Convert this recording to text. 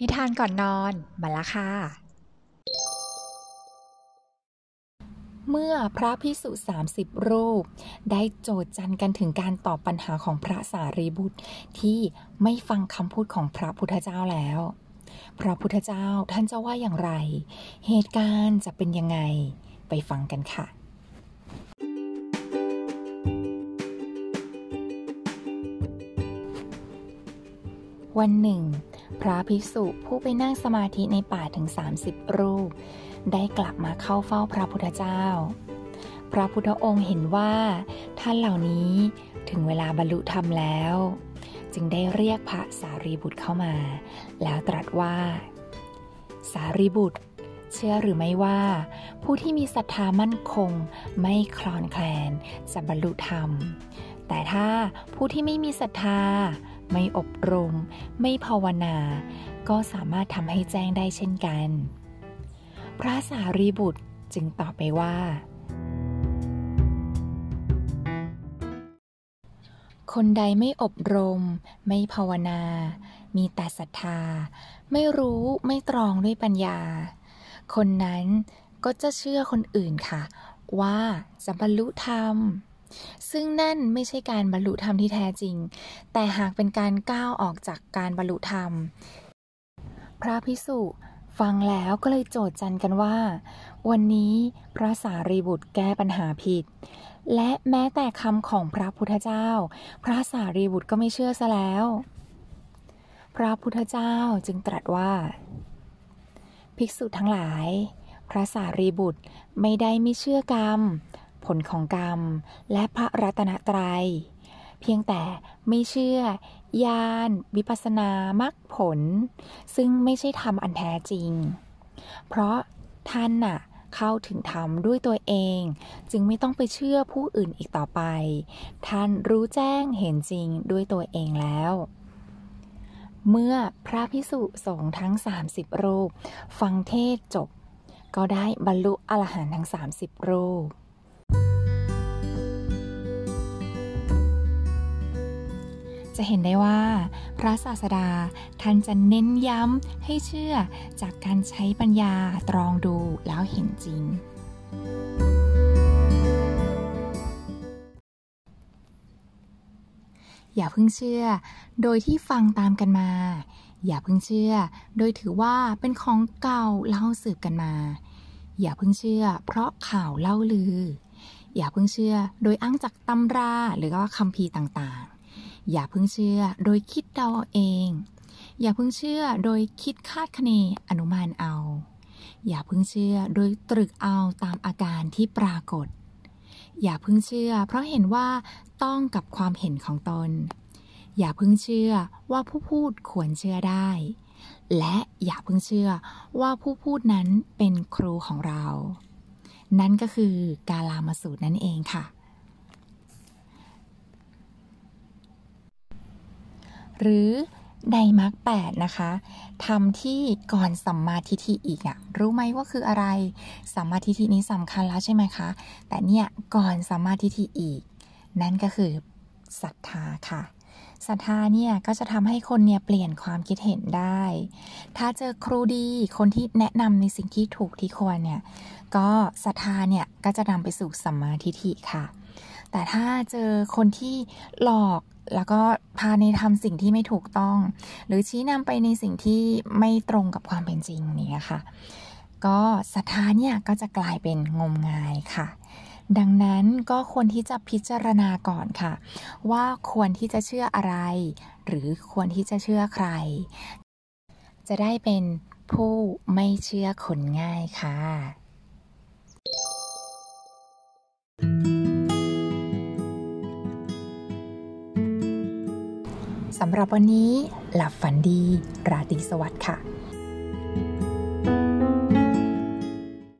นิทานก่อนนอนมาละค่ะ เมื่อพระพิสุสามสิบรูป ได้โจทย์จันกันถึงการตอบปัญหาของพระสารีบุตรที่ไม่ฟังคำพูดของพระพุทธเจ้าแล้ว พระพุทธเจ้าท่านจะว่าอย่างไร เหตุการณ์จะเป็นยังไง ไปฟังกันค่ะวันหนึ่ง พระภิกษุผู้ไปนั่งสมาธิในป่าถึง 30 รูป ได้กลับมาเข้าเฝ้าพระพุทธเจ้า พระพุทธองค์เห็นว่าท่านเหล่านี้ถึงเวลาบรรลุธรรมแล้ว จึงได้เรียกพระสารีบุตรเข้ามา แล้วตรัสว่า สารีบุตร เชื่อหรือไม่ว่า ผู้ที่มีศรัทธามั่นคงไม่คลอนแคลนจะบรรลุธรรม แต่ถ้าผู้ที่ไม่มีศรัทธา ไม่อบรม ไม่ภาวนา ก็สามารถทำให้แจ้งได้เช่นกัน พระสารีบุตรจึงตอบไปว่า คนใดไม่อบรม ไม่ภาวนา มีแต่ศรัทธา ไม่รู้ไม่ตรองด้วยปัญญา คนนั้นก็จะเชื่อคนอื่นค่ะ ว่าจะบรรลุธรรม ซึ่งนั่นไม่ใช่การบรรลุธรรมที่แท้จริง แต่หากเป็นการก้าวออกจากการบรรลุธรรม พระพิสุฟังแล้วก็เลยโจทย์จันกันว่า วันนี้พระสารีบุตรแก้ปัญหาผิด และแม้แต่คำของพระพุทธเจ้า พระสารีบุตรก็ไม่เชื่อซะแล้ว พระพุทธเจ้าจึงตรัสว่า ภิกษุทั้งหลาย พระสารีบุตรไม่ได้ไม่เชื่อกรรม ผลของกรรม และพระรัตนตรยัย เพียงแต่ไม่เชื่อญาณวิปัสสนามรรคผล ซึ่งไม่ใช่ธรรมอันแท้จริง เพราะท่านน่ะเข้าถึงธรรมด้วยตัวเอง จึงไม่ต้องไปเชื่อผู้อื่นอีกต่อไป ท่านรู้แจ้งเห็นจริงด้วยตัวเองแล้ว เมื่อพระพิสุสงฆ์ทั้ง 30 รูป ฟังเทศจบ ก็ได้บรรลุอรหันต์ทั้ง 30 รูป จะเห็นได้ว่า พระศาสดาท่านจะเน้นย้ำให้เชื่อจากการใช้ปัญญาตรองดูแล้วเห็นจริง อย่าเพิ่งเชื่อ โดยที่ฟังตามกันมา อย่าเพิ่งเชื่อ โดยถือว่าเป็นของเก่าเล่าสืบกันมา อย่าเพิ่งเชื่อ เพราะข่าวเล่าลือ อย่าเพิ่งเชื่อ โดยอ้างจากตำราหรือว่าคัมภีต่างๆ อย่าเพิ่งเชื่อโดยคิดเดาเอง อย่าเพิ่งเชื่อโดยคิดคาดคะเนอนุมานเอา อย่าเพิ่งเชื่อโดยตรึกเอาตามอาการที่ปรากฏ อย่าเพิ่งเชื่อ เพราะเห็นว่าต้องกับความเห็นของตน อย่าเพิ่งเชื่อว่าผู้พูดควรเชื่อได้ และอย่าเพิ่งเชื่อว่าผู้พูดนั้นเป็นครูของเรา นั่นก็คือกาลามาสูตรนั่นเองค่ะ หรือในมรรคแปดนะคะทำที่ก่อนสัมมาทิฏฐิอีกอะรู้ไหมว่าคืออะไร สัมมาทิฏฐินี้สำคัญแล้วใช่ไหมคะ แต่เนี่ยก่อนสัมมาทิฏฐิอีก นั่นก็คือศรัทธาค่ะศรัทธาเนี่ยก็จะทำให้คนเนี่ยเปลี่ยนความคิดเห็นได้ ถ้าเจอครูดีคนที่แนะนำในสิ่งที่ถูกที่ควรเนี่ย ก็ศรัทธาเนี่ยก็จะนำไปสู่สัมมาทิฏฐิค่ะ แต่ถ้าเจอคนที่หลอกแล้วก็พาในทำสิ่งที่ไม่ถูกต้อง หรือชี้นำไปในสิ่งที่ไม่ตรงกับความเป็นจริงนี่ค่ะ ก็ศรัทธาเนี่ยก็จะกลายเป็นงมงายค่ะ ดังนั้นก็ควรที่จะพิจารณาก่อนค่ะ ว่าควรที่จะเชื่ออะไร หรือควรที่จะเชื่อใคร จะได้เป็นผู้ไม่เชื่อคนง่ายค่ะ สำหรับวันนี้หลับฝันดี ราตรีสวัสดิ์ค่ะ